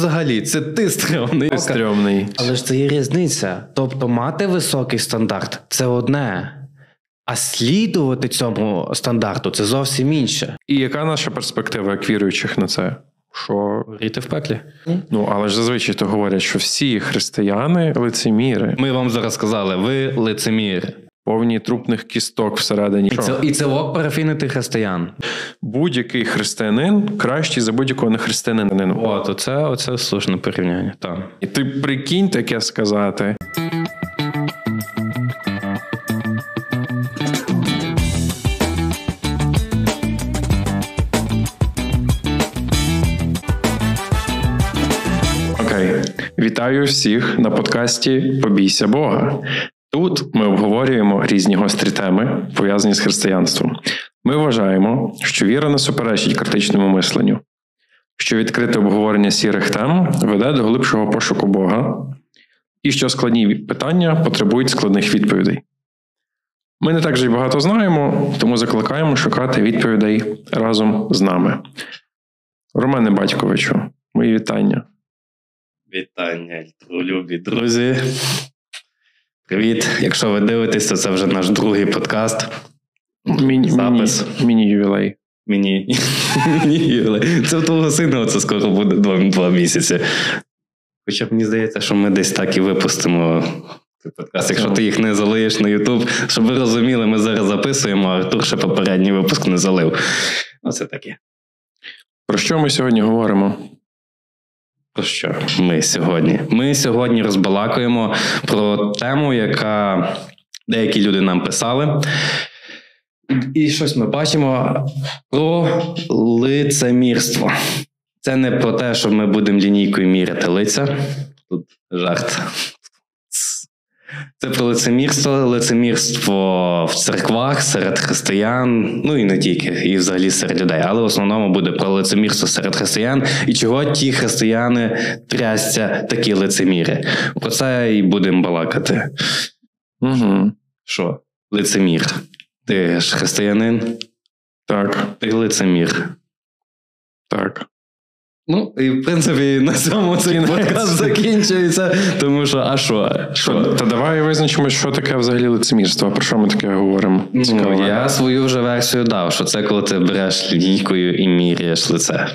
взагалі, це ти стрьомний. Ти стрьомний. Але ж це є різниця. Тобто, мати високий стандарт це одне. А слідувати цьому стандарту це зовсім інше. І яка наша перспектива як віруючих на це? Що Горіти в пеклі. ну але ж зазвичай то говорять, що всі християни лицеміри, Ми вам зараз сказали, ви лицеміри. Повні трупних кісток всередині. І це, і це ок парафінити християн. Будь-який християнин кращий за будь-якого нехристиянина. От, оце, оце слушне порівняння. Так. І ти прикинь таке сказати. Окей, вітаю всіх на подкасті Побійся Бога. Тут ми обговорюємо різні гострі теми, пов'язані з християнством. Ми вважаємо, що віра не суперечить критичному мисленню, що відкрите обговорення сірих тем веде до глибшого пошуку Бога, і що складні питання потребують складних відповідей. Ми не так же й багато знаємо, тому закликаємо шукати відповідей разом з нами. Романе Батьковичу, мої вітання. Вітання, любі друзі. Привіт. Якщо ви дивитеся, це вже наш другий подкаст. Міні, Запис. міні, міні-ювілей. Мені. Мені. Це в твого сина це скоро буде два, два місяці. Хоча мені здається, що ми десь так і випустимо цей подкаст. Якщо ти їх не залиєш на Ютуб, щоб ви розуміли, ми зараз записуємо, а Артур ще попередній випуск не залив. Оце таке. Про що ми сьогодні говоримо? Про що ми сьогодні? Ми сьогодні розбалакуємо про тему, яка деякі люди нам писали. І щось ми бачимо про лицемірство. Це не про те, що ми будемо лінійкою міряти лиця. Тут жарт. Це про лицемірство, лицемірство в церквах, серед християн, ну і не тільки, і взагалі серед людей. Але в основному буде про лицемірство серед християн і чого ті християни трясця такі лицеміри. Про це і будемо балакати. Угу. Що? Лицемір. Ти ж християнин, Так, ти лицемір. так. Ну, і в принципі, на цьому цей подкаст закінчується. Тому що, а що? Що? Та давай визначимо, що таке взагалі лицемірство. Про що ми таке говоримо? Цікаво. Ну, я свою вже версію дав, що це коли ти береш лінійкою і міряєш лице.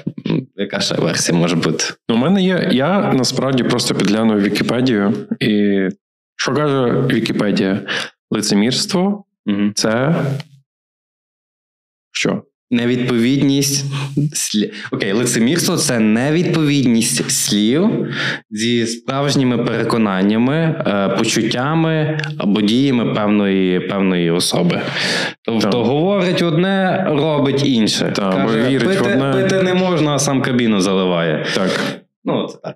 Яка ще версія може бути? Ну, У мене є. Я насправді просто підглянув Вікіпедію, і що каже Вікіпедія? Лицемірство Угу. це що? Невідповідність слів. Окей, лицемірство це невідповідність слів зі справжніми переконаннями, е, почуттями або діями певної, певної особи. Тобто Так. говорить одне, робить інше. Так, або вірить в пити, одне. пити не можна, а сам кабіну заливає. Так, Ну, це так.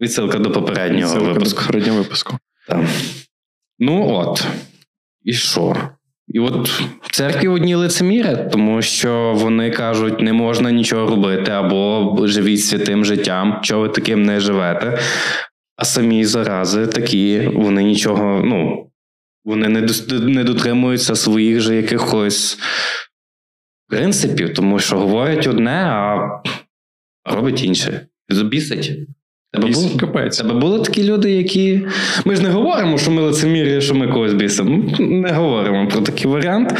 Відсилка до попереднього до випуску. попереднього випуску. Там. Ну от. І що? І от в церкві одні лицеміри, тому що вони кажуть, не можна нічого робити, або живіть святим життям, чого ви таким не живете. А самі зарази такі, вони нічого, ну, вони не, не дотримуються своїх же якихось принципів, тому що говорять одне, а робить інше. Забісить. Тебе було, капець. тебе були такі люди, які. Ми ж не говоримо, що ми лицемірі, що ми когось бісимо. Не говоримо про такий варіант.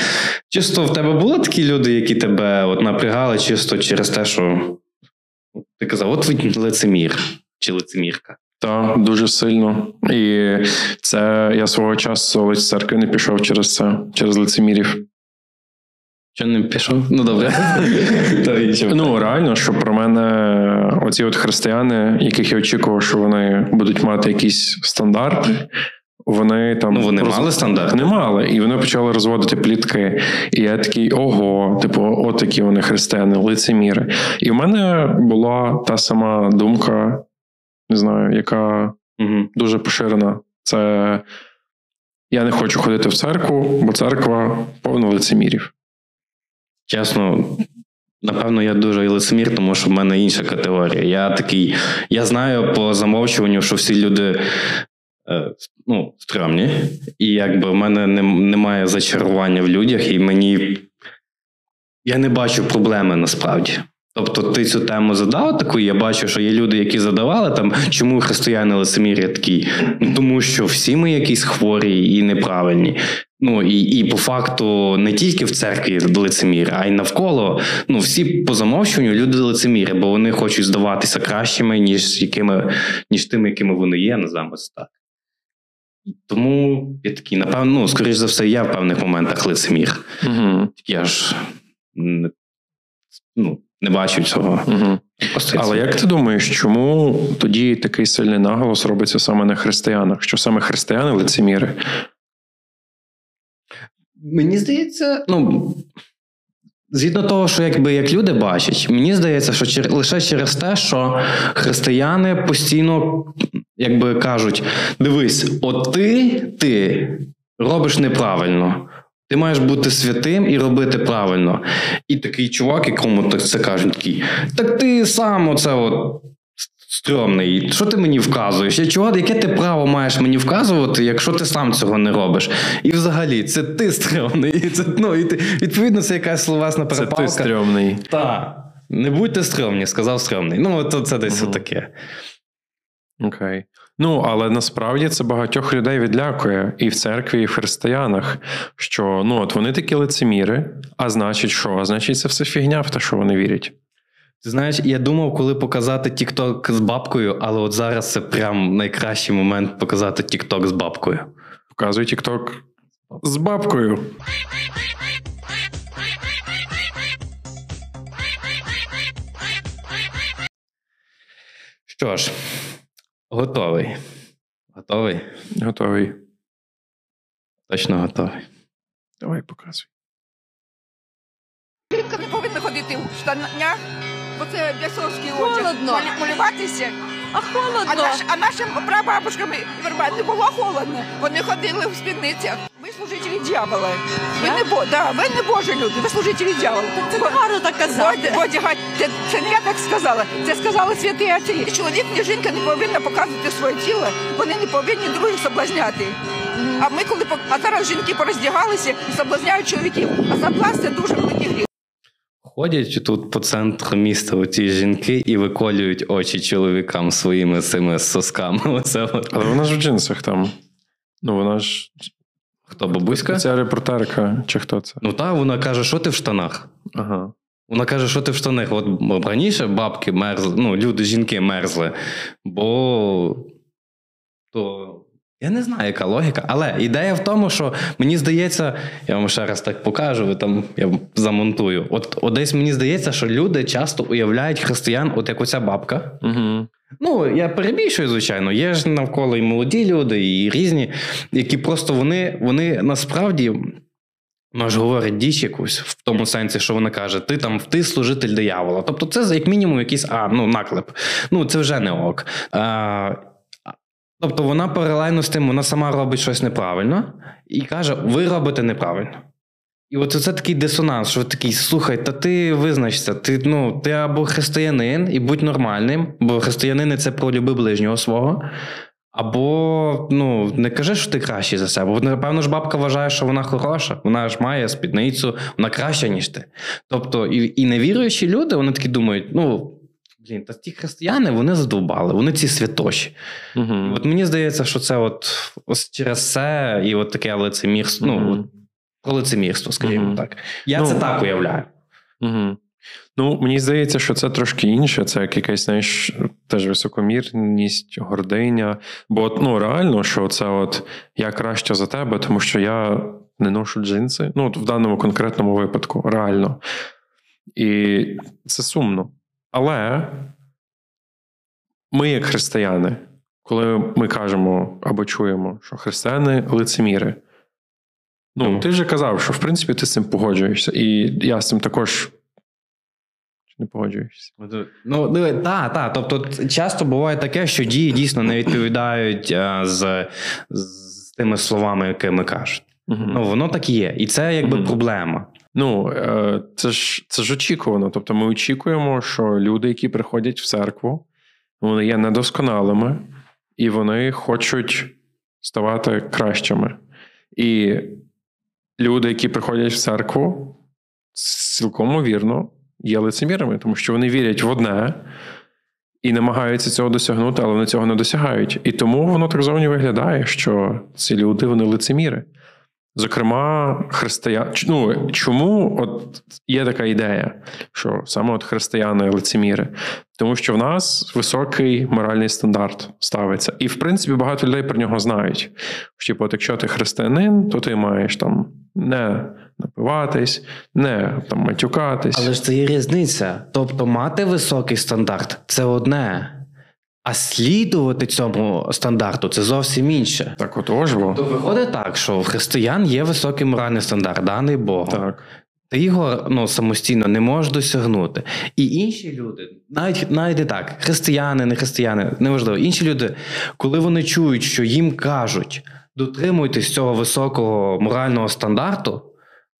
Чисто в тебе були такі люди, які тебе от напрягали чисто через те, що ти казав, от ви лицемір чи лицемірка. Так, дуже сильно. І це я свого часу з церкви не пішов через це, через лицемірів. Що не пішов? Ну добре. Ну реально, що про мене оці от християни, яких я очікував, що вони будуть мати якісь стандарти. Вони там Ну, вони роз- мали стандарти? Не мали, і вони почали розводити плітки. І я такий ого, типу, от такі вони християни, лицеміри. І в мене була та сама думка, не знаю, яка Угу. дуже поширена. Це я не хочу ходити в церкву, бо церква повна лицемірів. Чесно, напевно, я дуже лицемір, тому що в мене інша категорія. Я такий, я знаю по замовчуванню, що всі люди е, ну, стрьомні, і якби в мене нем- немає зачарування в людях, і мені. Я не бачу проблеми насправді. Тобто ти цю тему задав таку, я бачу, що є люди, які задавали там, чому християни лицемір'я такі? Ну тому що всі ми якісь хворі і неправильні. Ну і і по факту не тільки в церкві лицемір, а й навколо. Ну всі по замовчуванню люди лицеміри, бо вони хочуть здаватися кращими, ніж якими, ніж тими, якими вони є, називаємо це так. Тому я такий, напевно, ну, скоріш за все, я в певних моментах лицемір. Угу. Я ж ну, не бачу цього. Угу. Але як ти думаєш, чому тоді такий сильний наголос робиться саме на християнах? Що саме християни лицеміри? Мені здається, ну. Згідно того, що якби як люди бачать, мені здається, що чер... лише через те, що християни постійно якби кажуть: дивись, от ти, ти робиш неправильно. Ти маєш бути святим і робити правильно. І такий чувак, якому це кажуть, такий, так ти сам оце от стрьомний. Що ти мені вказуєш? Я чого, яке ти право маєш мені вказувати, якщо ти сам цього не робиш? І взагалі, це ти стрьомний. І це, ну, і ти, Відповідно, це якась словесна перепалка. Це ти стрьомний. Так. Не будьте стрьомні, сказав стрьомний. Ну, то це десь угу. таке. Окей. Ну, але насправді це багатьох людей відлякує і в церкві, і в християнах, що ну от вони такі лицеміри, а значить, що? А значить, це все фігня в те, що вони вірять. Ти знаєш, я думав, коли показати Тікток з бабкою, але от зараз це прям найкращий момент показати Тікток з бабкою. Показуй Тікток з бабкою. Що ж, готовий. Готовий? Готовий. Точно готовий. Давай показуй. Жінка не повинна ходити в штанях, бо це бісовський одяг. Малюватися. А холодно. А, наш, а нашим прабабушкам не було холодно. Вони ходили в спідницях. Ви служителі дьявола. Ви не бо да, ви не божі люди, ви служителі дьявола. Це гарно так казати. Одягать, це, це не я так сказала. Це сказали святі отці. Чоловік і жінка не повинна показувати своє тіло, вони не повинні других соблазняти. А ми коли а зараз жінки пороздягалися і соблазняють чоловіків. А соблазн – це дуже великий гріх. Ходять тут по центру міста оці жінки і виколюють очі чоловікам своїми цими сосками. Оце от. Але вона ж в джинсах там. Ну, вона ж. Хто бабуська? Ця репортерка, чи хто це? Ну так, вона каже, що ти в штанах. Ага. Вона каже, що ти в штанах. От раніше бабки мерзли, ну, люди, жінки мерзли, бо то я не знаю, яка логіка, але ідея в тому, що мені здається, я вам ще раз так покажу, ви там я замонтую. От, от десь мені здається, що люди часто уявляють християн, от як оця бабка. Угу. Ну, я перебільшую, звичайно. Є ж навколо і молоді люди, і різні, які просто вони, вони насправді. Вона ж говорить діч якусь в тому сенсі, що вона каже: ти там ти служитель диявола. Тобто, це як мінімум якийсь а, ну, наклеп. Ну, це вже не ок. А, Тобто вона паралельно з тим, вона сама робить щось неправильно і каже: ви робите неправильно. І от це такий дисонанс, що такий, слухай, та ти визначся, ти ну, ти або християнин і будь нормальним, бо християнини це про люби ближнього свого. Або ну, не кажи, що ти кращий за себе. Бо, напевно ж, бабка вважає, що вона хороша, вона ж має спідницю, вона краща, ніж ти. Тобто, і і невіруючі люди, вони такі думають, ну. Блін, та ті християни вони задовбали, вони ці святоші. Угу. От мені здається, що це от ось через це і от таке лицемірство. Угу. Ну, про лицемірство, скажімо угу. так. Я ну, це так уявляю. Угу. Ну, мені здається, що це трошки інше. Це як якась, знаєш, теж високомірність, гординя. Бо ну, реально, що це от я краще за тебе, тому що я не ношу джинси. Ну, от в даному конкретному випадку, реально. І це сумно. Але ми, як християни, коли ми кажемо або чуємо, що християни лицеміри, ну, ти вже казав, що в принципі ти з цим погоджуєшся, і я з цим також. Не погоджуєшся. Ну, ну так, так. Тобто, часто буває таке, що дії дійсно не відповідають а, з з тими словами, якими кажуть. Угу. Ну, Воно так і є. І це якби угу. проблема. Ну, е, це ж це ж очікувано. Тобто, ми очікуємо, що люди, які приходять в церкву, вони є недосконалими і вони хочуть ставати кращими. І люди, які приходять в церкву, цілком вірно, є лицемірами, тому що вони вірять в одне і намагаються цього досягнути, але вони цього не досягають. І тому воно так зовні виглядає, що ці люди вони лицеміри. Зокрема, християн. Ну, чому от є така ідея, що саме от християни лицеміри? Тому що в нас високий моральний стандарт ставиться. І, в принципі, багато людей про нього знають. Що, типу, от якщо ти християнин, то ти маєш там не напиватись, не там матюкатись. Але ж це є різниця. Тобто, мати високий стандарт це одне. А слідувати цьому стандарту це зовсім інше. Так, отож, бо. То виходить так, що в християн є високий моральний стандарт, даний Богом. Так. Ти його ну, самостійно не можеш досягнути. І інші люди, навіть навіть не так, християни, не християни, неважливо, інші люди, коли вони чують, що їм кажуть, дотримуйтесь цього високого морального стандарту,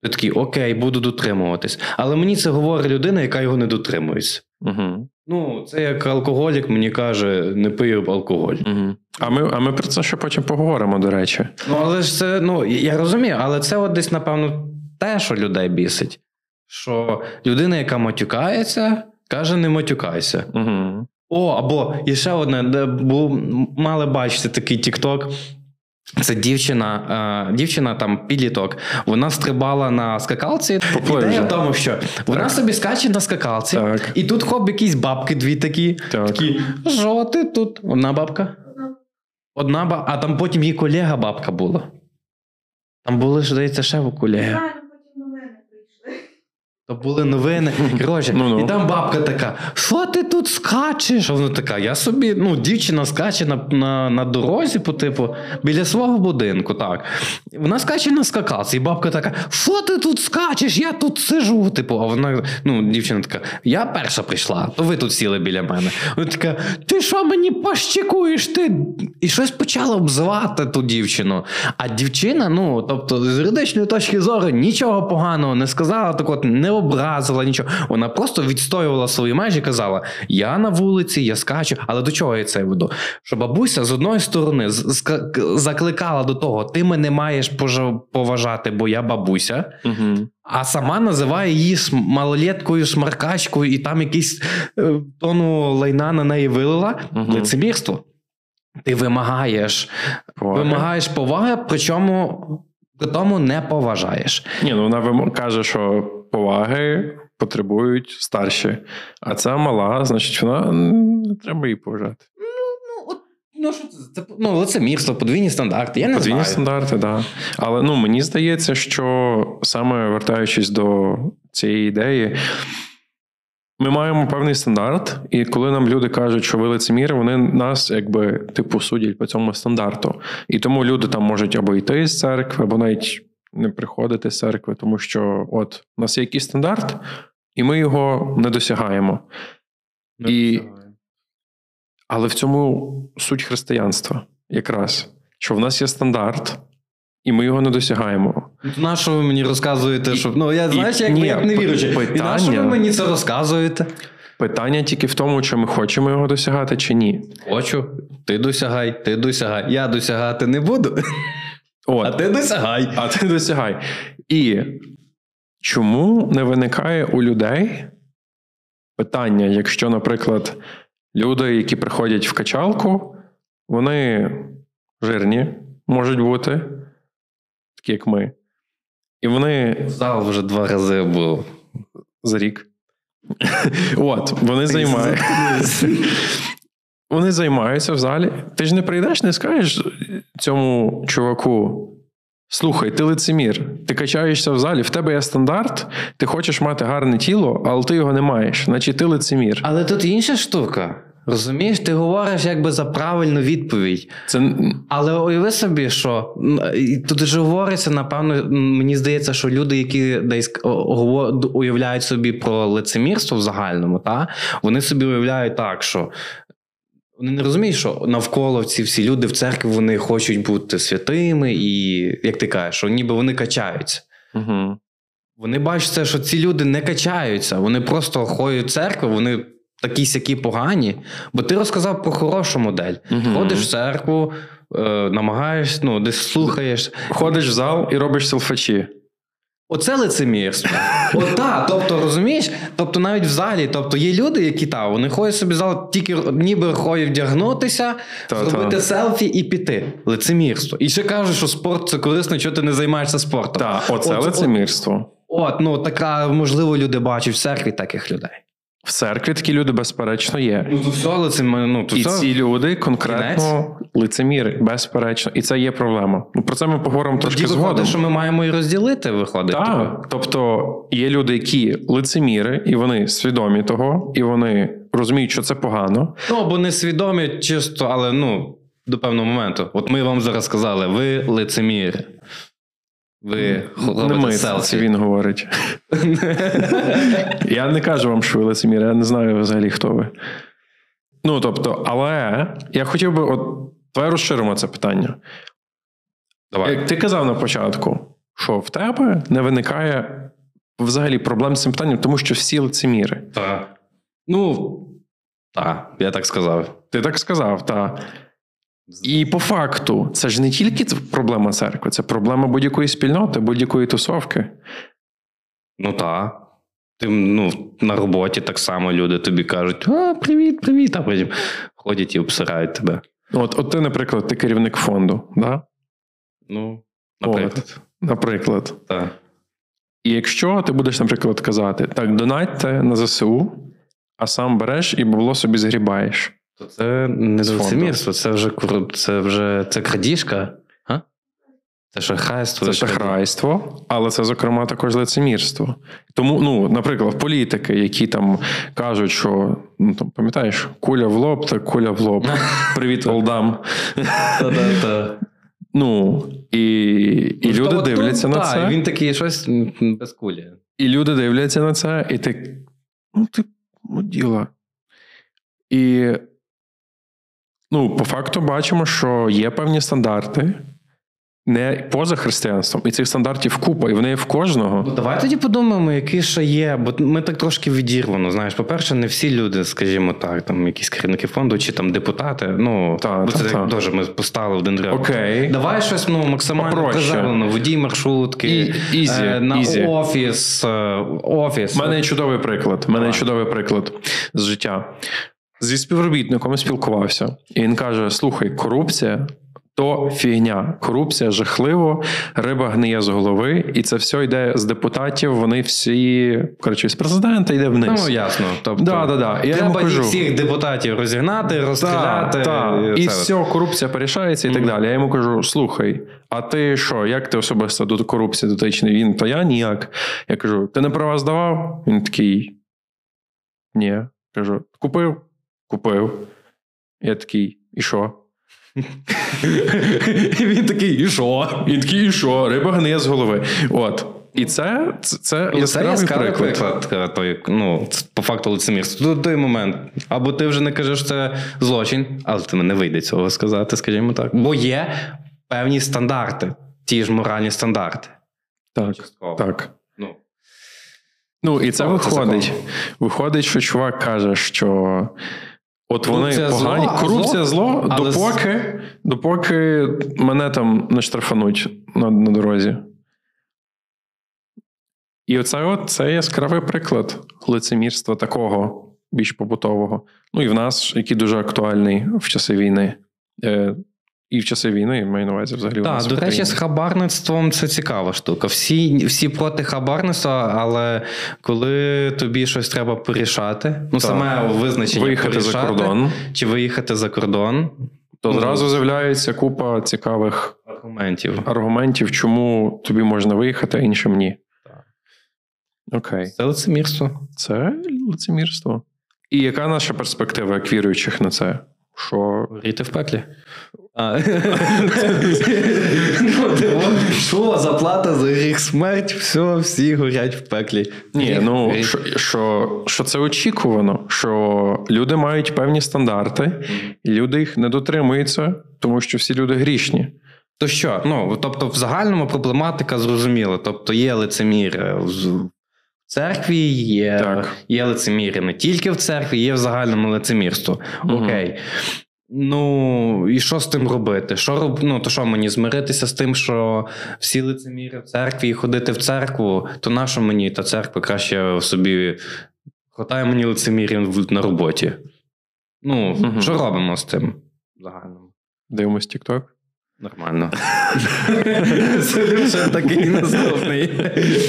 то такі окей, буду дотримуватись. Але мені це говорить людина, яка його не дотримується. Угу. Ну, це як алкоголік мені каже, не пию алкоголь. Угу. А ми, а ми про це ще потім поговоримо, до речі. Ну, але ж це, ну, я розумію, але це от десь, напевно, те, що людей бісить. Що людина, яка матюкається, каже, не матюкайся. Угу. О, або і ще одне, де був, мали бачити такий тікток. Це дівчина, е, дівчина там підліток. Вона стрибала на скакалці. Ідея в тому, що вона собі скаче на скакалці, Так. і тут хоп, якісь бабки дві такі. Так. Такі, що ти тут? Одна бабка? Одна бабка, а там потім її колега бабка була. Там були, здається, ще колеги. То були новини. Коротше, Ну-ну. і там бабка така: що ти тут скачеш? А вона така, я собі, ну, дівчина скаче на, на, на дорозі, по типу, біля свого будинку. так. Вона скаче на скакалці, і бабка така: що ти тут скачеш? Я тут сижу. Типу, а вона, ну, дівчина така, я перша прийшла, то ви тут сіли біля мене. Вона така: ти що мені пощекуєш? Ти? І щось почала обзивати ту дівчину. А дівчина, ну, тобто, з юридичної точки зору, нічого поганого не сказала, так от не образила нічого. Вона просто відстоювала свої межі і казала: Я на вулиці, я скачу. Але до чого я це веду? Що бабуся з одної сторони закликала до того: ти мене маєш поважати, бо я бабуся. Угу. А сама називає її малолеткою, смаркачкою, і там якийсь е, тону лайна на неї вилила. Мгм. Лицемірство. Ти вимагаєш, вимагаєш поваги, причому при тому не поважаєш. Ні, ну вона каже, що поваги потребують старші, а ця мала, значить, вона не треба її поважати. Ну, ну, що це? ну, лицемірство, подвійні стандарти. Я не Подвійні знаю. стандарти, так. Да. Але ну, мені здається, що саме вертаючись до цієї ідеї, ми маємо певний стандарт, і коли нам люди кажуть, що ви лицеміри, вони нас якби типу судять по цьому стандарту. І тому люди там можуть або йти з церкви, або навіть не приходити з церкви, тому що от у нас є якийсь стандарт, і ми його не досягаємо. І- Але в цьому суть християнства якраз, що в нас є стандарт, і ми його не досягаємо. Ну, На що ви мені розказуєте? Що... Ну, я і- знаєш, як, ні, як не віручи. І на що ви мені це розказуєте? Питання тільки в тому, чи ми хочемо його досягати, чи ні. Хочу, ти досягай, ти досягай. Я досягати не буду, От, а ти досягай. а ти досягай. І чому не виникає у людей питання, якщо, наприклад, люди, які приходять в качалку, вони жирні можуть бути, такі як ми. І вони Зал вже два рази був. за рік. От, вони займаються. Вони займаються в залі. Ти ж не прийдеш, не скажеш цьому чуваку. Слухай, ти лицемір, ти качаєшся в залі, в тебе є стандарт, ти хочеш мати гарне тіло, але ти його не маєш, значить ти лицемір. Але тут інша штука. Розумієш, ти говориш якби за правильну відповідь. Це Але уяви собі, що тут же говориться, напевно, мені здається, що люди, які десь уявляють собі про лицемірство в загальному, та, вони собі уявляють так, що. Вони не розуміють, що навколо ці всі люди в церкві вони хочуть бути святими, і як ти кажеш, що ніби вони качаються. Угу. Вони бачать, це, що ці люди не качаються, вони просто ходять в церкву, вони такі сякі погані. Бо ти розказав про хорошу модель. Мгм. Ходиш в церкву, е, намагаєшся, ну, десь слухаєш. Ходиш в зал і робиш селфачі. Оце лицемірство. От так, тобто, розумієш? Тобто, навіть в залі, тобто є люди, які та, вони ходять собі в зал, тільки ніби ходять вдягнутися, зробити селфі і піти. Лицемірство. І ще кажуть, що спорт це корисно, чого ти не займаєшся спортом. Так, оце От- лицемірство. От, ну така, можливо, люди бачать в церкві таких людей. В церкві такі люди, безперечно, є. Ну, то все, лицемір, ну, то І все. ці люди конкретно лицеміри, безперечно. І це є проблема. Ну про це ми поговоримо Тоді трошки виходить, згодом. що ми маємо і розділити, виходить. Так, тобто є люди, які лицеміри, і вони свідомі того, і вони розуміють, що це погано. Ну, або не свідомі, чисто, але ну, до певного моменту. От ми вам зараз сказали, ви лицеміри. Ви не ми, це селфі. він говорить. Я не кажу вам, що ви лицеміри, я не знаю взагалі, хто ви. Ну, тобто, але я хотів би, от, давай розширимо це питання. Давай. Як ти казав на початку, що в тебе не виникає взагалі проблем з цим питанням, тому що всі лицеміри. Так. Ну, так, я так сказав. Ти так сказав, так. І по факту, це ж не тільки проблема церкви, це проблема будь-якої спільноти, будь-якої тусовки. Ну так. Ти ну, на роботі так само люди тобі кажуть: а, привіт, привіт, а потім ходять і обсирають тебе. От, от ти, наприклад, ти керівник фонду, да? Ну, наприклад. наприклад. Так. І якщо ти будеш, наприклад, казати, так, донатьте на ЗСУ, а сам береш і бабло собі згрібаєш. То це не лицемірство, це вже це вже це крадіжка. А? Це шахрайство. Це шахрайство, але це, зокрема, також лицемірство. Тому, ну, наприклад, політики, які там кажуть, що ну там пам'ятаєш, куля в лоб, так куля в лоб. Привіт, Олдам. Ну і, і Ну, люди дивляться на та, це. Він такий щось без кулі. І люди дивляться на це, і ти. Ну, ти ну, діла. І ну, по факту бачимо, що є певні стандарти, не поза християнством, і цих стандартів купа, і вони є в кожного. Ну, давай тоді подумаємо, які ще є. Бо ми так трошки відірвано. Знаєш, по-перше, не всі люди, скажімо так, там якісь керівники фонду чи там депутати. Ну Та, бо та, це та. теж ми поставили один ряд. Окей. Давай щось ну, максимально Попроще. приземлено. Водій маршрутки, І- easy, е, на easy. офіс, е, офіс. У мене чудовий приклад. У мене чудовий приклад з життя. Зі співробітником спілкувався, і він каже: слухай, корупція. То фігня, корупція жахливо, риба гниє з голови, і це все йде з депутатів. Вони всі коротше, з президента йде вниз. Ну, ясно. Тобто, Да, да, да. Я треба кажу. всіх депутатів розігнати, розстріляти. Так. І це все, корупція порішається і так далі. Я йому кажу: слухай, а ти що, як ти особисто до корупції дотичний? Він, то я ніяк. Я кажу: ти на права здавав? Він такий. Ні. Кажу: купив? Купив. Я такий, і що? І він такий, і що? Він такий, і що? Риба гниє з голови. От. І це, це, це І це яскравий яскравий приклад. приклад. е, Той, ну, по факту лицемірства. До той момент. Або ти вже не кажеш, що це злочин, але ти не вийде цього сказати, скажімо так. Бо є певні стандарти, ті ж моральні стандарти. Так, Частково. так. Ну, Ну, і це це виходить. Виходить, що чувак каже, що от вони Корупція погані. Зло, Корупція зло, зло, але з- допоки, допоки мене там не штрафануть на, на дорозі. І оце от це яскравий приклад лицемірства такого більш побутового. Ну і в нас, який дуже актуальний в часи війни. І в часи війни, маю на увазі взагалі. у Так, нас до речі, Україні. з хабарництвом це цікава штука. Всі, всі проти хабарництва, але коли тобі щось треба порішати, ну саме визначення виїхати за кордон, чи виїхати за кордон, то ну, зразу з'являється купа цікавих аргументів. аргументів, чому тобі можна виїхати, а іншим ні. Так. Окей, Це лицемірство. це лицемірство. І яка наша перспектива як віруючих на це? Що Горіти в пеклі. Що, заплата за гріх смерть, все, всі горять в пеклі. ні, ну що, це очікувано, що люди мають певні стандарти, і люди їх не дотримуються, тому що всі люди грішні. То що? Ну, тобто, в загальному проблематика зрозуміла. Тобто, є лицеміри в церкві, є, Так. є лицеміри не тільки в церкві, є в загальному лицемірство. Мгм. Окей. Ну, і що з тим робити? Що роб... Ну, то що мені змиритися з тим, що всі лицеміри в церкві і ходити в церкву, то нащо мені та церква краще собі хватає мені лицемірів на роботі. Ну, Мгм. що робимо з тим? Загально. Дивимось TikTok. Нормально. Солюшен такий наступний.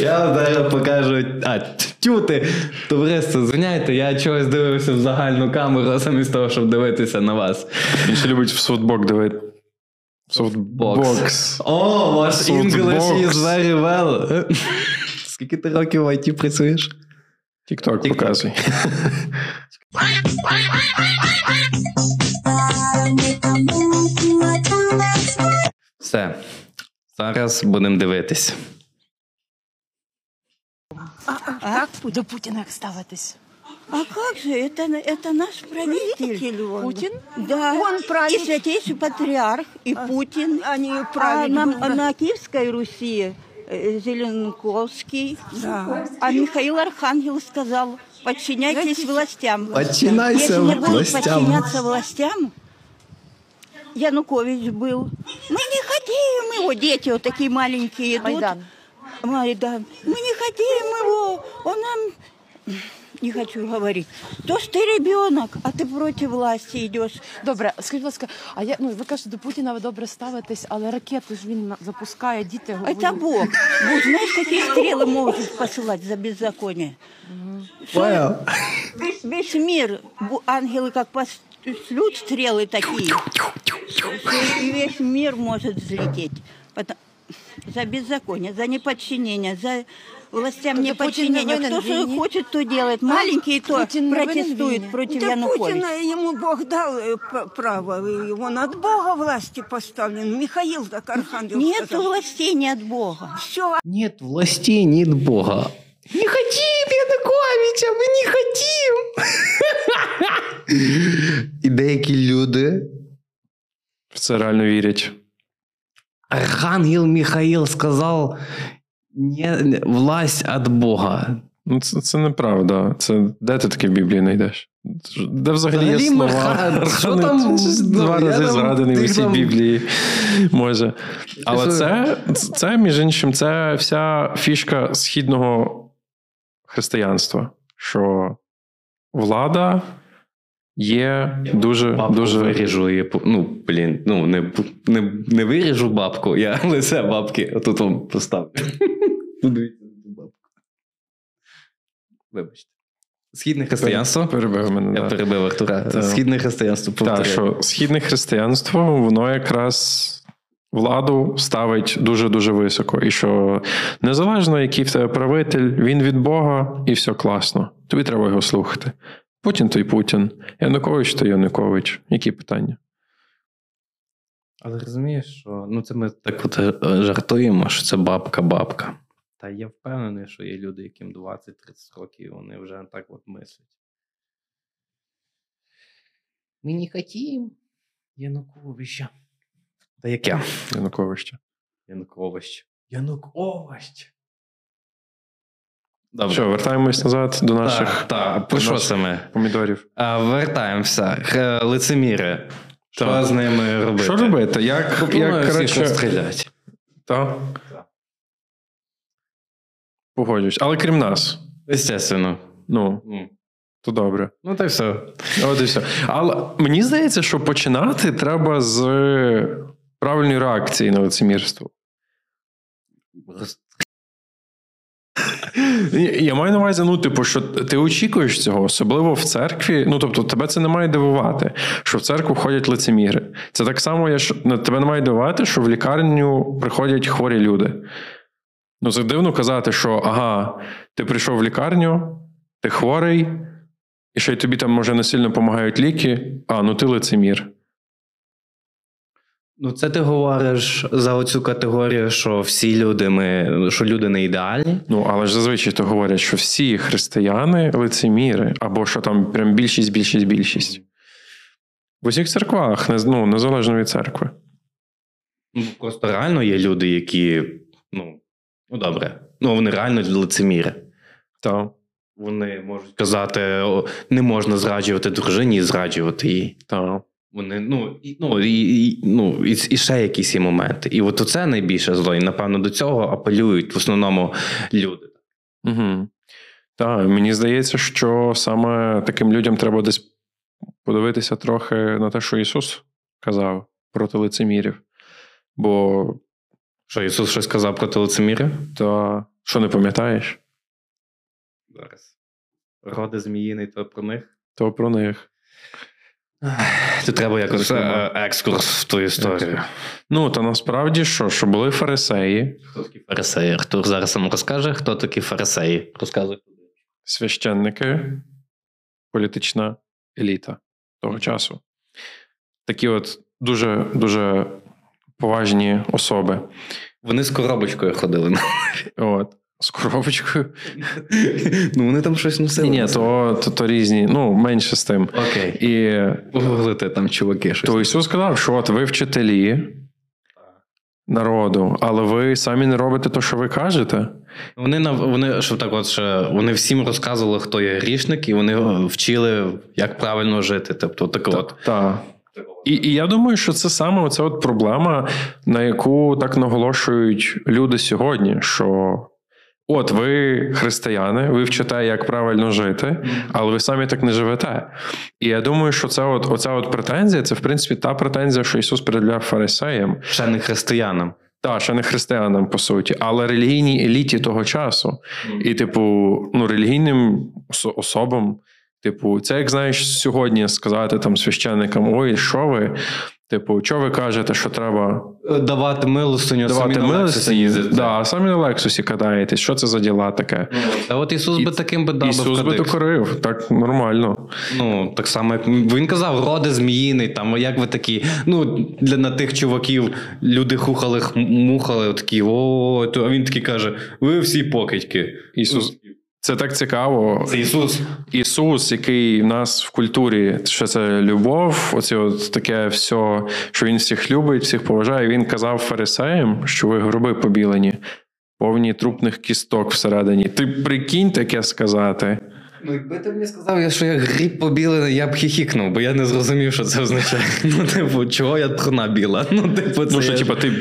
Я зараз покажу. А, тю ти, товариство, звиняйте, я чогось дивився в загальну камеру, замість того, щоб дивитися на вас. Він ще любить в софтбок дивити. Софтбокс. О, ваш. English is very well. Скільки ти років в IT працюєш? TikTok TikTok. показуй. Все. Зараз будемо дивитись. А? До Путіна як ставитись? А как же, это, это наш правитель. Путін? Да, Он правитель. и святейший патриарх, и Путин. Они А правильно. на, на Киевской Руси э, Зеленковский, Да. а Михаил Архангел сказал, подчиняйтесь властям. Подчиняйся Если не будут властям. подчиняться властям, Янукович был. Мы не хотим его, дети вот такие маленькие идут. Майдан. Майдан. Мы не хотим его, он нам... Не хочу говорить. То, что ты ребенок, а ты против власти идешь. Добре, скажіть, будь ласка, а я ну ви кажете, до Путіна ви добре ставитесь, але ракети ж він на- запускає, діти Это воюють. Бог. Бог, знаешь, какие стрелы может посылать за беззаконие? Что Весь, весь мир, бу- ангелы как пошлют стрелы такие, что и весь мир может взлететь. Потом- за беззаконие, за неподчинение, за властям Тобто Путін не неподчинение. винен Кто в что війні? хочет, то делает. Маленькие то Путін не винен в протестуют війні? против Да Януковича. Путина ему Бог дал э, п- право. и Он от Бога власти поставлен. Михаил так архангел Нет сказал. властей не от Бога. Все, Нет властей, нет Бога. Не хотим Януковича, ми не хотим. І деякі люди. В це реально вірять. Архангел Михаил сказал, не, власть от Бога. Ну, це, це неправда. Це де ти таке в Біблії знайдеш? Де взагалі є слова? Що там? Ну, два я рази там- згаданий в усій там- Біблії. Може. Але що? це, це, між іншим, це вся фішка східного християнства, що влада є дуже, Бабку дуже виріжу по- ну, блін, ну не, не, не виріжу бабку, я лице бабки отут вам поставлю. Ну, дивіться на цю бабку. Вибачте. Східне християнство. перебив мене. Я да. перебив Артура. Східне християнство Так, що східне християнство, воно якраз владу ставить дуже-дуже високо. І що незалежно, який в тебе правитель, він від Бога, і все класно. Тобі треба його слухати. Путін то й Путін, Янукович то Янукович. Які питання? Але розумієш, що ну це ми так от е, жартуємо, що це бабка-бабка. Та я впевнений, що є люди, яким 20-30 років, вони вже так от мислять. Ми не хотім Януковича. Та яке? Янукович. Янукович. Янукович. Добре. Що, вертаємось назад до наших Так. Про що наших це ми? помідорів. А, вертаємося. Х- Лицеміри. Що Так. з ними робити? Що робити? Як, Пропоную як всіх коротше, розстріляти. та? Погоджуюсь. Але крім нас. Естественно. Ну, Ну, то добре. Ну, так все. От і все. Але мені здається, що починати треба з правильної реакції на лицемірство. Я маю на увазі, ну, типу, що ти очікуєш цього, особливо в церкві. Ну, тобто, тебе це не має дивувати, що в церкву ходять лицеміри. Це так само, що ну, тебе не має дивувати, що в лікарню приходять хворі люди. Ну, це дивно казати, що ага, ти прийшов в лікарню, ти хворий, і ще й тобі там, може, не сильно допомагають ліки, а ну ти лицемір. Ну, це ти говориш за оцю категорію, що всі люди ми, що люди не ідеальні. Ну, але ж зазвичай то говорять, що всі християни лицеміри, або що там прям більшість, більшість, більшість. В усіх церквах, ну, незалежно від церкви. Ну, просто реально є люди, які, ну, ну добре, ну вони реально лицеміри. Так, Вони можуть казати, не можна зраджувати дружині і зраджувати її. так. Вони, ну, і, ну, і, і, ну, і, і ще якісь є моменти. І от це найбільше зло. І, напевно, до цього апелюють в основному люди. Угу. Так, мені здається, що саме таким людям треба десь подивитися трохи на те, що Ісус казав проти лицемірів. Бо Що Ісус щось сказав проти лицеміря? то, що не пам'ятаєш, Зараз. Роди зміїний, то про них. то про них. Тут треба якось Зокрема. е, екскурс в ту історію. Ну, та насправді що, що були фарисеї, Хто такі фарисеї? Артур зараз нам розкаже, хто такі фарисеї. Розказуй. священники, політична еліта того часу. Такі от дуже дуже поважні особи. Вони з коробочкою ходили. От, з коробочкою. ну, вони там щось носили. Ні, то, то, то різні, ну, менше з тим. Окей. І Погуглите там чуваки щось. то Ісус сказав, що от ви вчителі народу, але ви самі не робите те, що ви кажете. Вони на вони що так, от ще вони всім розказували, хто є грішник, і вони вчили, як правильно жити. Тобто, так от. Так. І, і я думаю, що це саме оця от проблема, на яку так наголошують люди сьогодні. Що от ви християни, ви вчите, як правильно жити, але ви самі так не живете. І я думаю, що це от оця от претензія, це в принципі та претензія, що Ісус пред'являв фарисеям. Ще не християнам. Та, ще не християнам, по суті, але релігійній еліті того часу. І, типу, ну, релігійним осо- особам, типу, це як знаєш сьогодні сказати там священникам: ой, що ви? Типу, що ви кажете, що треба Давати милостиню, давати самі на Лексусі їздити. Да, самі на Лексусі катаєтесь, що це за діла таке? Та от Ісус І- би таким би дав Ісус би докорив, так нормально. Ну, так само, як він казав, роди зміїний, там, як ви такі. Ну, для на тих чуваків люди хухали, мухали, такі, о, то а він такий каже: ви всі покидьки. Ісус. Це так цікаво. Це Ісус. Ісус, який в нас в культурі, що це любов, оце от таке все, що він всіх любить, всіх поважає. Він казав фарисеям, що ви гроби побілені, повні трупних кісток всередині. Ти прикинь таке сказати. Ну, якби ти мені сказав, що я гріб побілений, я б хіхікнув, бо я не зрозумів, що це означає. Ну, типу, чого я труна біла? Ну, типу, це. Ну, що, я- типу, ти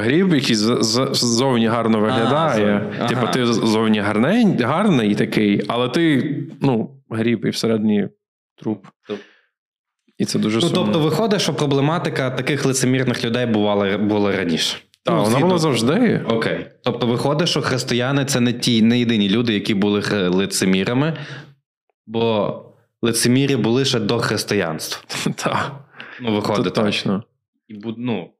гріб, який ззовні гарно виглядає. зовні. Типу, Ага. ти ззовні гарний, гарний такий, але ти, ну, гріб і всередині труп. І це дуже Ну, сумно. тобто, виходить, що проблематика таких лицемірних людей бувала, була раніше. Так, Ну, вона була завжди. Окей. Тобто, виходить, що християни це не ті, не єдині люди, які були лицемірами, бо лицемірі були ще до християнства. Так, Ну, виходить. це так. точно. І, ну,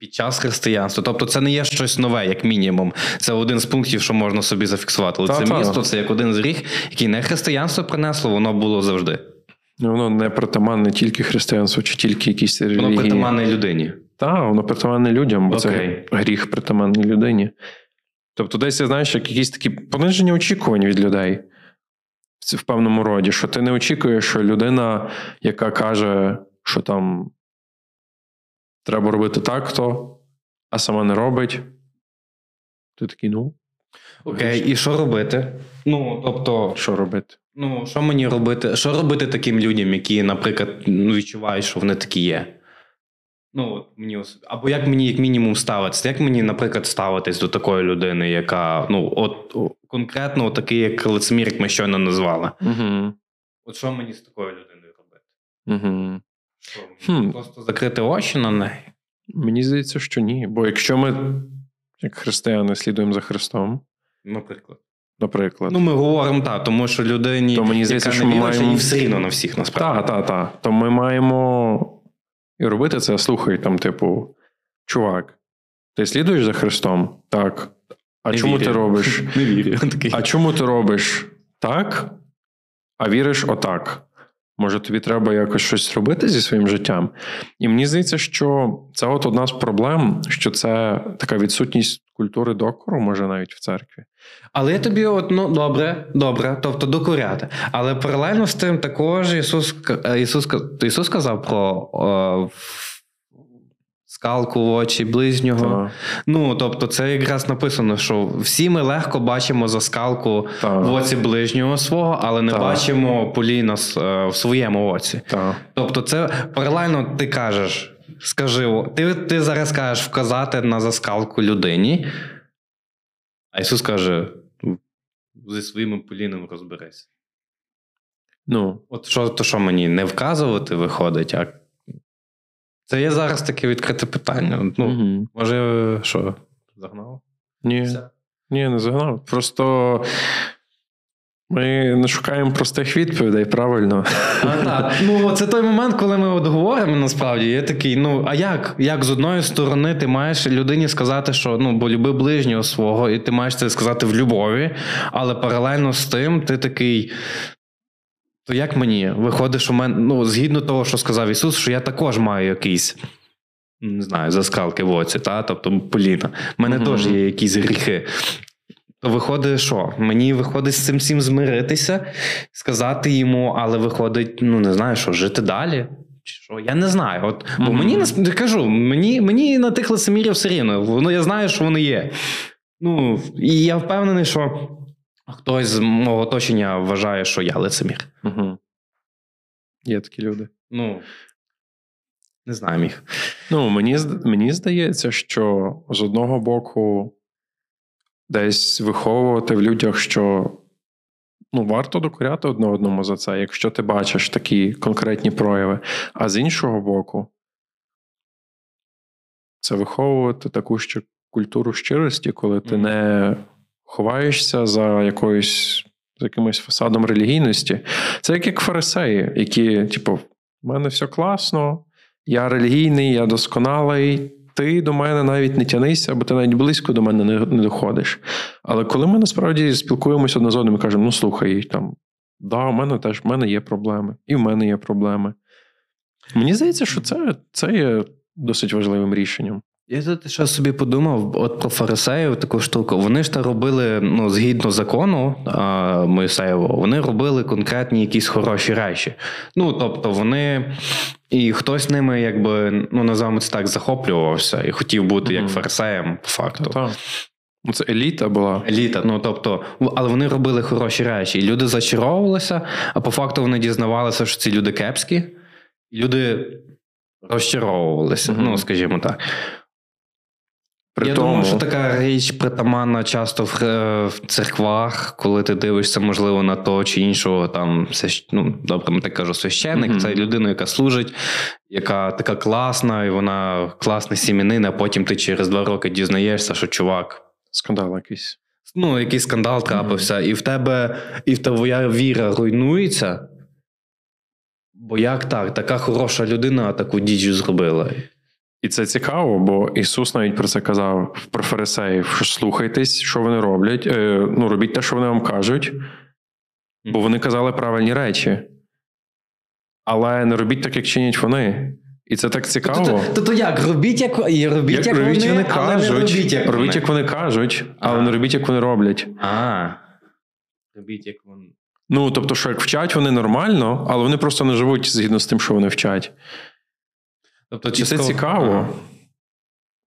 під час християнства. Тобто, це не є щось нове, як мінімум. Це один з пунктів, що можна собі зафіксувати. Та-та. Лицемірство це як один з гріх, який не християнство принесло, воно було завжди. Ну, Воно не притаманне тільки християнству чи тільки якісь Воно релігії. притаманне людині. Так, воно притаманне людям, бо Окей. це гріх притаманний людині. Тобто, десь знаєш, як якісь такі понижені очікування від людей в певному роді, що ти не очікуєш, що людина, яка каже, що там треба робити так, то, а сама не робить. Ти такий, ну, Окей, і що робити? Ну, тобто, що робити? Ну, що мені робити? Що робити таким людям, які, наприклад, ну, відчувають, що вони такі є? Ну, от мені або як мені, як мінімум, ставитися? Як мені, наприклад, ставитись до такої людини, яка ну, от конкретно такий, як лицемір, як ми щойно назвали? Угу. От що мені з такою людиною робити? Угу. Хм. Просто закрити очі на неї? Мені здається, що ні. Бо якщо ми, як християни, слідуємо за Христом, Наприклад. наприклад. Ну, ми говоримо так, тому що людині, То мені здається, яка що не ми маємо- їй все рівно на всіх насправді. Так, так, так. То ми маємо і робити це. Слухай, там, типу, чувак, ти слідуєш за Христом? Так. А Не чому вірю. ти робиш? Не вірю. А чому ти робиш так, а віриш отак? Може, тобі треба якось щось робити зі своїм життям? І мені здається, що це от одна з проблем, що це така відсутність культури докору, може, навіть в церкві. Але я тобі, от, ну добре, добре, тобто докоряти. Але паралельно з тим також Ісус, Ісус, Ісус сказав про. Е, скалку в очі ближнього. Так. Ну, тобто, це якраз написано, що всі ми легко бачимо заскалку Так. в оці ближнього свого, але не Так. бачимо поліна е, в своєму оці. Так. Тобто, це паралельно ти кажеш, скажи, ти, ти зараз кажеш вказати на заскалку людині, а Ісус каже: зі своїм поліном розберись. Ну, От що, то що мені не вказувати виходить, а це є зараз таке відкрите питання. Ну, угу. може, що, загнав? Ні. Все. Ні, не загнав. Просто ми не шукаємо простих відповідей, правильно. А, так. Ну, це той момент, коли ми от говоримо, насправді, є такий, ну, а як? Як з одної сторони ти маєш людині сказати, що ну, бо люби ближнього свого, і ти маєш це сказати в любові, але паралельно з тим ти такий. То як мені? Виходить, що мен, ну, згідно того, що сказав Ісус, що я також маю якісь. Не знаю, заскалки в оці, та? тобто поліна. У мене Мгм. теж є якісь гріхи. То виходить, що? Мені виходить з цим всім змиритися, сказати йому, але виходить, ну не знаю, що жити далі. Чи що? Я не знаю. От, Бо Мгм. мені я кажу, мені, мені на тих лицемірів все рівно. Воно я знаю, що вони є. Ну, і я впевнений, що хтось з мого оточення вважає, що я лицемір. Угу. Є такі люди. Ну, не знаю міг. Ну, мені, мені здається, що з одного боку десь виховувати в людях, що ну, варто докоряти одне одному за це, якщо ти бачиш такі конкретні прояви. А з іншого боку, це виховувати таку ще культуру щирості, коли ти не ховаєшся за якоюсь за якимось фасадом релігійності. Це як, як фарисеї, які, типу, в мене все класно, я релігійний, я досконалий. Ти до мене навіть не тянися, бо ти навіть близько до мене не, не доходиш. Але коли ми насправді спілкуємося одне з одним і кажемо: ну слухай, там, да, у мене теж в мене є проблеми, і в мене є проблеми. Мені здається, що це, це є досить важливим рішенням. Я тут ще собі подумав, от про фарисеїв таку штуку. Вони ж та робили ну, згідно закону а, Моїсеєвого, вони робили конкретні якісь хороші речі. Ну, тобто, вони. І хтось ними, якби, ну, називаємо це так, захоплювався і хотів бути як фарисеєм, по факту. Та-та. Ну, Це еліта була. Еліта, ну тобто, але вони робили хороші речі. І люди зачаровувалися, а по факту вони дізнавалися, що ці люди кепські, і люди розчаровувалися, Мгм. ну, скажімо так. При Я тому, думаю, що така річ притаманна часто в, е, в церквах, коли ти дивишся, можливо, на того чи іншого там ну, добре, ми так кажу, священник, Мгм. це людина, яка служить, яка така класна, і вона класний сім'янин, а потім ти через два роки дізнаєшся, що чувак. скандал якийсь. Ну, якийсь скандал трапився, і в тебе, і в твоя віра руйнується. Бо як так? Така хороша людина таку діч зробила. І це цікаво, бо Ісус навіть про це казав про фарисеїв, що слухайтесь, що вони роблять. Е, ну, робіть те, що вони вам кажуть, бо вони казали правильні речі. Але не робіть так, як чинять вони. І це так цікаво. То, то, то як? Робіть, як, і робіть, як, робіть, вони, вони але не кажуть, робіть, як робіть, вони. як вони кажуть, але А. не робіть, як вони роблять. А, робіть, як вони. Ну, тобто, що як вчать вони нормально, але вони просто не живуть згідно з тим, що вони вчать. Тобто, І це цікаво.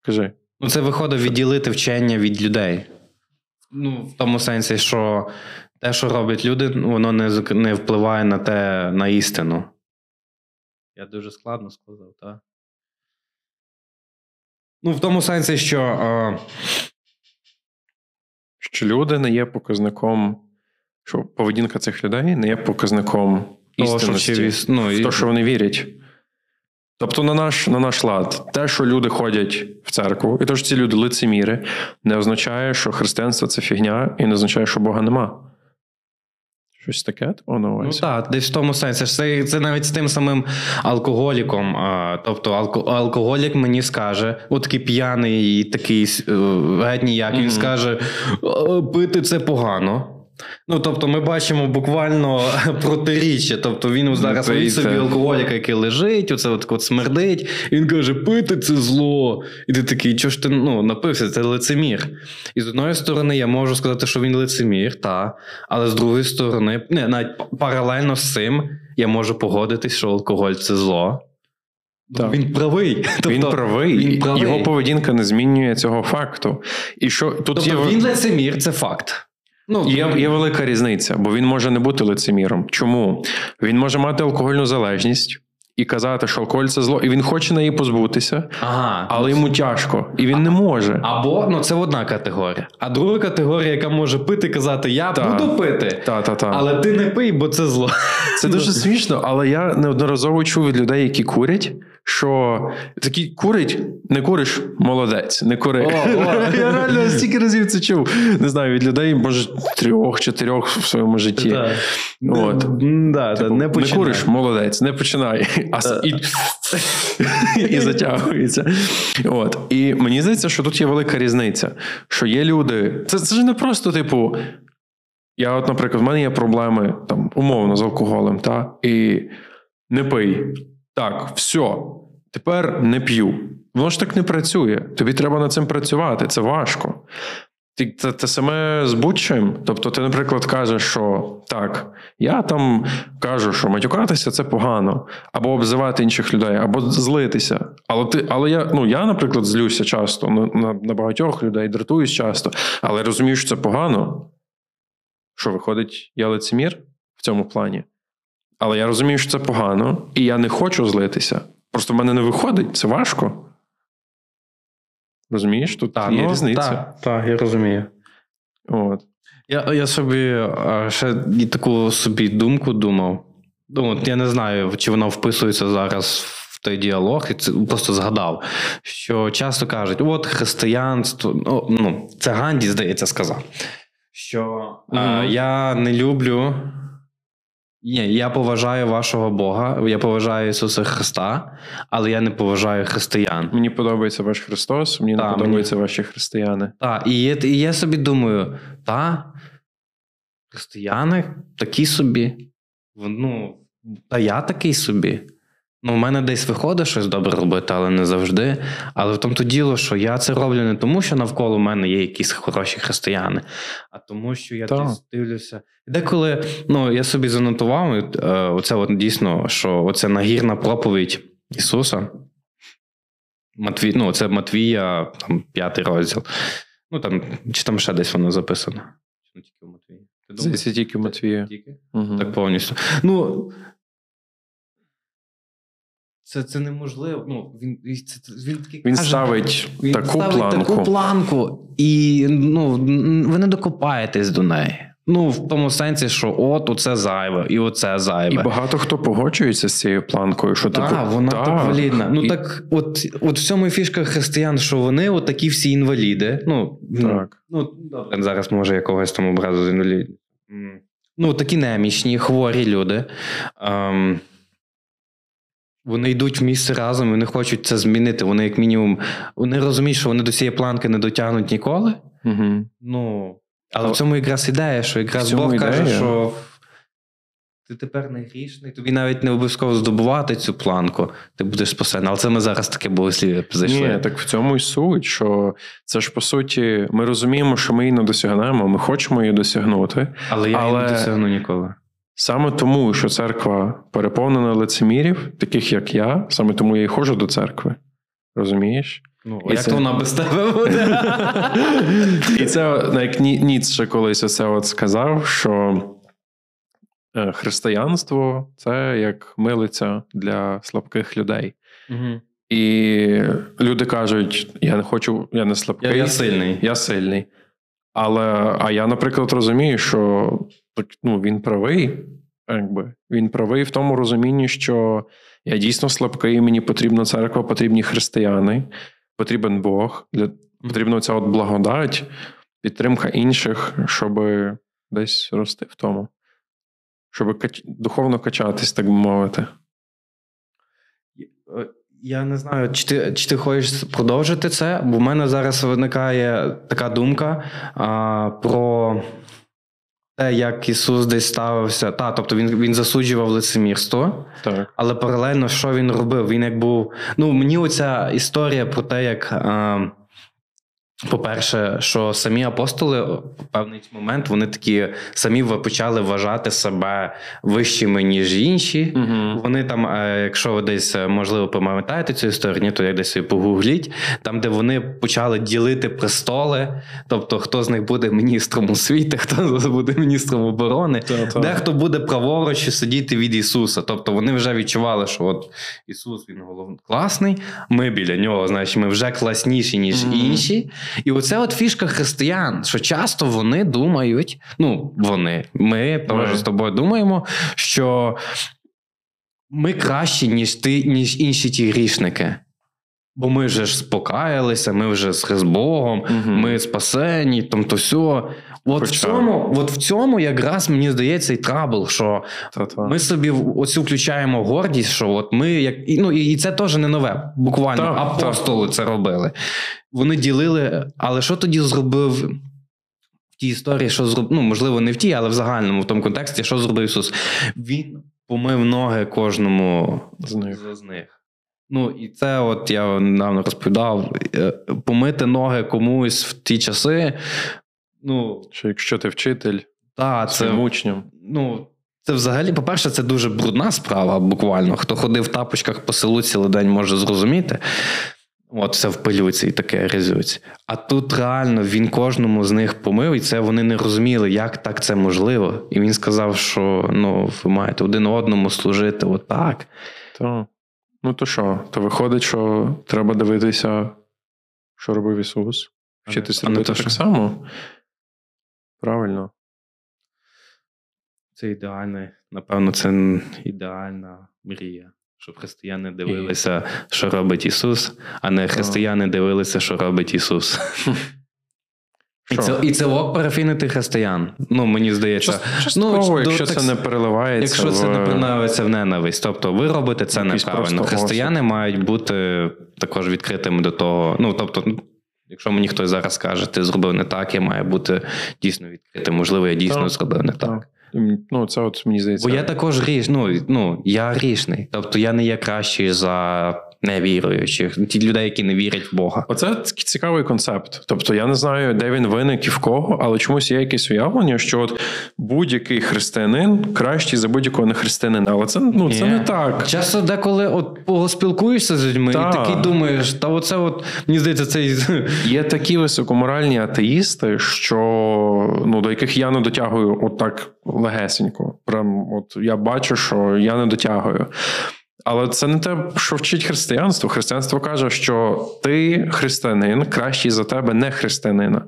Кажи. Ну, це виходить відділити вчення від людей. Ну, в тому сенсі, що те, що роблять люди, воно не, не впливає на те, на істину. Я дуже складно сказав, так? Ну, в тому сенсі, що. Е, що люди не є показником, що поведінка цих людей не є показником Того, істинності, ну, в і- те, що вони вірять. Тобто, на наш, на наш лад, те, що люди ходять в церкву, і те, що ці люди лицеміри, не означає, що християнство це фігня, і не означає, що Бога нема. Щось таке? О, Ну так, десь в тому сенсі. Це, це навіть з тим самим алкоголіком. А, тобто, алко, алкоголік мені скаже, от такий п'яний і такий е, геть ніяк, він скаже: «Е, пити це погано. Ну, тобто, ми бачимо буквально протиріччя. Тобто він зараз Ну, собі алкоголіка, який лежить, оце от, от смердить, і він каже: пити це зло. І ти такий, чого ж ти ну, напився, це лицемір. І з одної сторони, я можу сказати, що він лицемір, та, але з другої сторони, не, навіть паралельно з цим я можу погодитись, що алкоголь це зло. Так. Він правий. Тобто, він правий, він правий. його поведінка не змінює цього факту. І що тут Тобто є, він лицемір, це факт. Ну, є, є велика різниця, бо він може не бути лицеміром. Чому? Він може мати алкогольну залежність і казати, що алкоголь це зло, і він хоче на її позбутися, Ага, але йому тяжко, і він не може. Або ну це одна категорія. А друга категорія, яка може пити, казати: Я Так. буду пити, Та, та, та. але ти не пий, бо це зло. Це дуже смішно, але я неодноразово чув від людей, які курять, що такі курить, не куриш, молодець, не кури. О, о. Я реально стільки разів це чув. Не знаю, від людей, може, трьох-чотирьох в своєму житті. От. Да, Типу, да, не, не куриш, молодець, не починай. І, і затягується. От. І мені здається, що тут є велика різниця. Що є люди. Це, це ж не просто, типу. Я, от, наприклад, в мене є проблеми там, умовно з алкоголем, та? і не пий. Так, все, тепер не п'ю. Воно ж так не працює. Тобі треба над цим працювати, це важко. Ти те, те саме з будь-чим. Тобто, ти, наприклад, кажеш, що так, я там кажу, що матюкатися це погано, або обзивати інших людей, або злитися. Але ти, але я, ну я, наприклад, злюся часто на, на, на багатьох людей, дратуюсь часто, але розумію, що це погано. Що виходить, я лицемір в цьому плані. Але я розумію, що це погано, і я не хочу злитися. Просто в мене не виходить, це важко. Розумієш, тут Та, є ну, різниця. Так, так, я розумію. От. Я, я собі ще таку собі думку думав. Ну, я не знаю, чи вона вписується зараз в той діалог, і це просто згадав, що часто кажуть: от християнство, ну, ну це Ганді, здається, сказав, що а, я не люблю. Ні, я поважаю вашого Бога, я поважаю Ісуса Христа, але я не поважаю християн. Мені подобається ваш Христос, мені Та, не подобаються ваші християни. Так, і, є- і я собі думаю, та християни такі собі. Ну, та я такий собі. Ну, у мене десь виходить щось добре робити, але не завжди. Але в тому то діло, що я це роблю не тому, що навколо мене є якісь хороші християни, а тому, що я Так. десь дивлюся. Деколи ну, я собі занотував, е, оце от дійсно, що оце нагірна проповідь Ісуса. Матвій, ну, це Матвія, там п'ятий розділ. Ну там, чи там ще десь воно записано? Чи не тільки в Матвії? Здається, тільки Матвія. Тільки? Угу. Так повністю. Ну. Це, це неможливо. Ну, він, це, він, такий Він каже, ставить він таку ставить планку. таку планку, і ну, ви не докопаєтесь до неї. Ну, в тому сенсі, що от оце зайве, і оце І багато хто погоджується з цією планкою, що Так, типу, вона так, валідна. Ну І- так, от, от в цьому і фішка християн, що вони от такі всі інваліди. Ну, ну, Так. Ну, добре, зараз може якогось там образу з інвалідів. Ну, такі немічні, хворі люди. Ем, вони йдуть в місце разом, вони хочуть це змінити. Вони, як мінімум, вони розуміють, що вони до цієї планки не дотягнуть ніколи. Угу. Ну, але в цьому якраз ідея, що якраз Бог каже, що ти тепер не грішний, тобі навіть не обов'язково здобувати цю планку, ти будеш спасений. Але це ми зараз таке богослів'я зайшли. Ні, так в цьому і суть, що це ж по суті, ми розуміємо, що ми її не досягнемо, ми хочемо її досягнути. Але я але- її не досягну ніколи. Саме тому, що церква переповнена лицемірів, таких як я, саме тому я і ходжу до церкви. Розумієш? Ну, І як це- то вона без тебе буде? І це як Ні- Ніц ще колись оце от сказав, що е, християнство це як милиця для слабких людей. І люди кажуть: я не хочу, я не слабкий, Я, я сильний. я сильний. Але а я, наприклад, розумію, що ну, він правий, якби він правий в тому розумінні, що я дійсно слабкий, мені потрібна церква, потрібні християни, потрібен Бог, для, потрібна ця от благодать, підтримка інших, щоб десь рости в тому, щоб кач... духовно качатись, так би мовити. Е, Я не знаю, чи ти, чи ти хочеш продовжити це, бо в мене зараз виникає така думка а, про те, як Ісус десь ставився. Та, тобто він, він засуджував лицемірство, Так. але паралельно, що він робив? Він як був. Ну, мені оця історія про те, як а, По-перше, що самі апостоли в певний момент вони такі самі почали вважати себе вищими, ніж інші. Угу. Вони там, е, якщо ви десь е, можливо пам'ятаєте цю історію, то як десь її погугліть, там, де вони почали ділити престоли, тобто хто з них буде міністром освіти, хто буде міністром оборони, дехто буде праворуч сидіти від Ісуса. Тобто вони вже відчували, що от Ісус він голов... класний, ми біля нього, значить, ми вже класніші, ніж Мгм. інші. І оце от фішка християн, що часто вони думають, ну вони, ми теж з тобою думаємо, що ми кращі, ніж ти, ніж інші ті грішники. Бо ми вже ж спокаялися, ми вже з Богом, Мгм. ми спасені, там то все. От, в цьому, от в цьому якраз мені здається і trouble, що Та-та. ми собі оцю включаємо гордість, що от ми як і- ну і це теж не нове. Буквально Так, апостоли це робили. Вони ділили. Але що тоді зробив в тій історії, що зробив, ну можливо, не в тій, але в загальному в тому контексті, що зробив Ісус? Він помив ноги кожному З них. з з них. Ну, і це, от я недавно розповідав, е, помити ноги комусь в ті часи. Ну, Що якщо ти вчитель та, це учням, Ну, це взагалі, по-перше, це дуже брудна справа, буквально. Хто ходив в тапочках по селу цілий день, може зрозуміти. От все в пилюці і таке грязюці. А тут реально він кожному з них помив, і це вони не розуміли, як так це можливо. І він сказав, що ну, ви маєте один одному служити отак. то ну то що? То виходить, що треба дивитися, що робив Ісус, вчитися робити так що- само. Правильно. Це ідеальне, напевно, це ідеальна мрія. Щоб християни дивилися, що робить Ісус, а не християни дивилися, що робить Ісус. І це, і це ок парафінити християн. Ну, мені здається. Частково, Ну, якщо так- це не переливається. Якщо це не принавиться в ненависть, тобто ви робите це неправильно. Християни мають бути також відкритими до того. Ну, тобто, якщо мені хтось зараз каже, ти зробив не так, я маю бути дійсно відкритим. Можливо, я дійсно Так, зробив не так. Так. Ну, це от мені здається. Бо я також ріш, ну, ну, я рішний. Тобто я не є кращий за невіруючих, ті людей, які не вірять в Бога. Оце цікавий концепт. Тобто я не знаю, де він виник і в кого, але чомусь є якесь уявлення, що от будь-який християнин кращий за будь-якого нехристиянина. Але це ну це Ні. не так. Часто деколи от поспілкуєшся з людьми, Так. і такий думаєш, та оце от мені здається, цей Є такі високоморальні атеїсти, що ну до яких я не дотягую отак легесенько. Прям от я бачу, що я не дотягую. Але це не те, що вчить християнство. Християнство каже, що ти християнин кращий за тебе не християнина.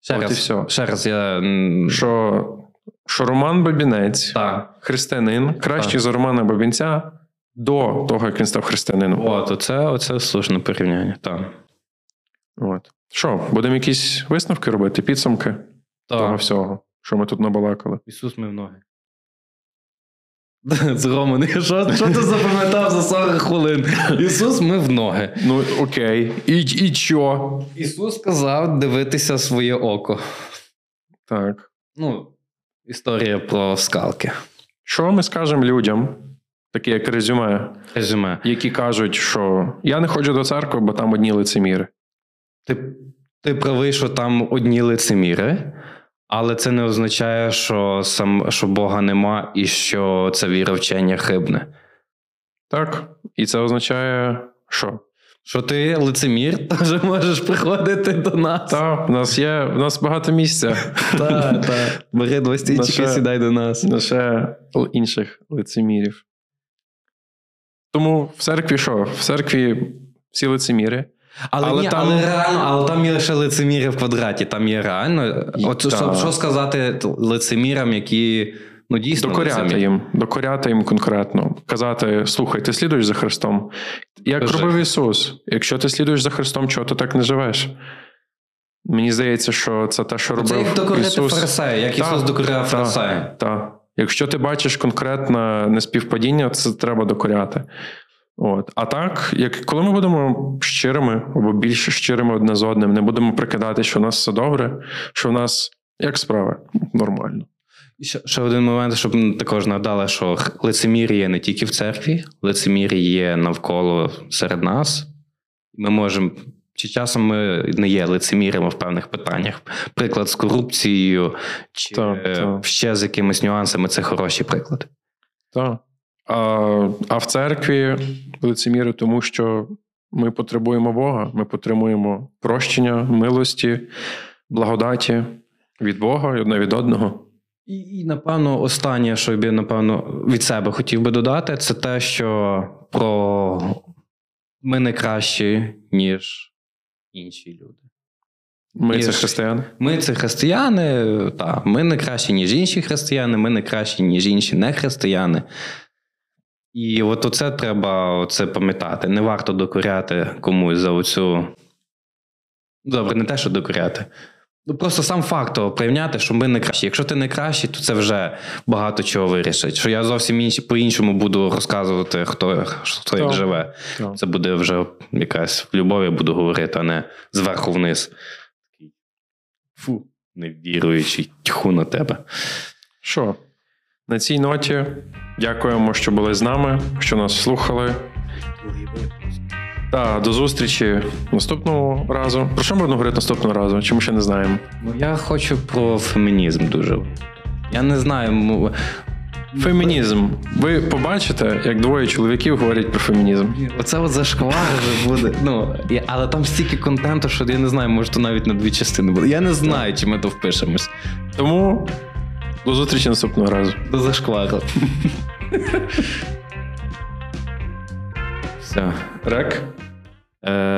ще От раз, і все. ще раз я Що, що Роман Бабінець, так. християнин, кращий Так. за Романа Бабінця до того, як він став християнином. От, оце, оце слушне порівняння. Так. От. Що, будемо якісь висновки робити, підсумки того всього, що ми тут набалакали. Ісус мив ноги. З Романи, що, що ти запам'ятав за 40 хвилин? Ісус мив ноги. Ну, окей. І, і що? Ісус сказав дивитися своє око. Так. Ну, історія про скалки. Що ми скажемо людям, такі як резюме, Резюме. які кажуть, що я не ходжу до церкви, бо там одні лицеміри. Ти, ти правий, що там одні лицеміри, але це не означає, що, сам, що Бога нема і що це віровчення хибне. Так? І це означає, що? Що ти лицемір, теж можеш приходити до нас. Та, в нас є, в нас багато місця. Так, так. Бери два стільчики, сідай до нас. на ще інших лицемірів. Тому в церкві що? В церкві всі лицеміри. Але, Але ні, там- але реально, але там є лише лицеміри в квадраті. Там є реально. От що, що сказати лицемірам, які ну дійсно Докоряти лицемірі? їм, докоряти їм конкретно, казати: слухай, ти слідуєш за Христом. Як Кажи. робив Ісус, якщо ти слідуєш за Христом, чого ти так не живеш? Мені здається, що це те, що робив Це як докорити Ісус. фарисея, як Так, Ісус докоряв фарисея. Так. Якщо ти бачиш конкретне неспівпадіння, це треба докоряти. От. А так, як коли ми будемо щирими або більш щирими одне з одним, не будемо прикидати, що у нас все добре, що в нас як справи нормально. І ще, ще один момент, щоб також нагадали, що лицемір'я є не тільки в церкві, лицемір'я є навколо серед нас. Ми можемо Чи часом ми не є лицемірами в певних питаннях? Приклад з корупцією, чи Так, так. ще з якимись нюансами це хороші приклади. Так. А, а в церкві лицеміри, тому що ми потребуємо Бога, ми потребуємо прощення, милості, благодаті від Бога і одне від одного. І, і напевно, останнє, що я напевно, від себе хотів би додати, це те, що про ми не кращі, ніж інші люди. Ми Ні, це християни. Ми це християни, та, ми не кращі, ніж інші християни, ми не кращі, ніж інші не християни. І от оце треба це пам'ятати. Не варто докоряти комусь за оцю. Добре, не те, що докоряти. Ну, просто сам факт того прийняти, що ми не кращі. Якщо ти не кращий, то це вже багато чого вирішить. Що я зовсім інші, по-іншому буду розказувати, хто, хто як живе. Так. Це буде вже якась любов, я буду говорити, а не зверху вниз. Фу, невіруючий, тьху на тебе. Що? На цій ноті дякуємо, що були з нами, що нас слухали. Та до зустрічі наступного разу. Про що можна говорити наступного разу? Чи ми ще не знаємо? Ну, я хочу про фемінізм дуже. Я не знаю. Фемінізм. Ви побачите, як двоє чоловіків говорять про фемінізм. Оце от зашквар вже буде. Ну, я- але там стільки контенту, що я не знаю, може то навіть на дві частини буде. Я не знаю, чи ми то впишемось. Тому до зустрічі наступного разу. До зашквару. Все. Рек. Е,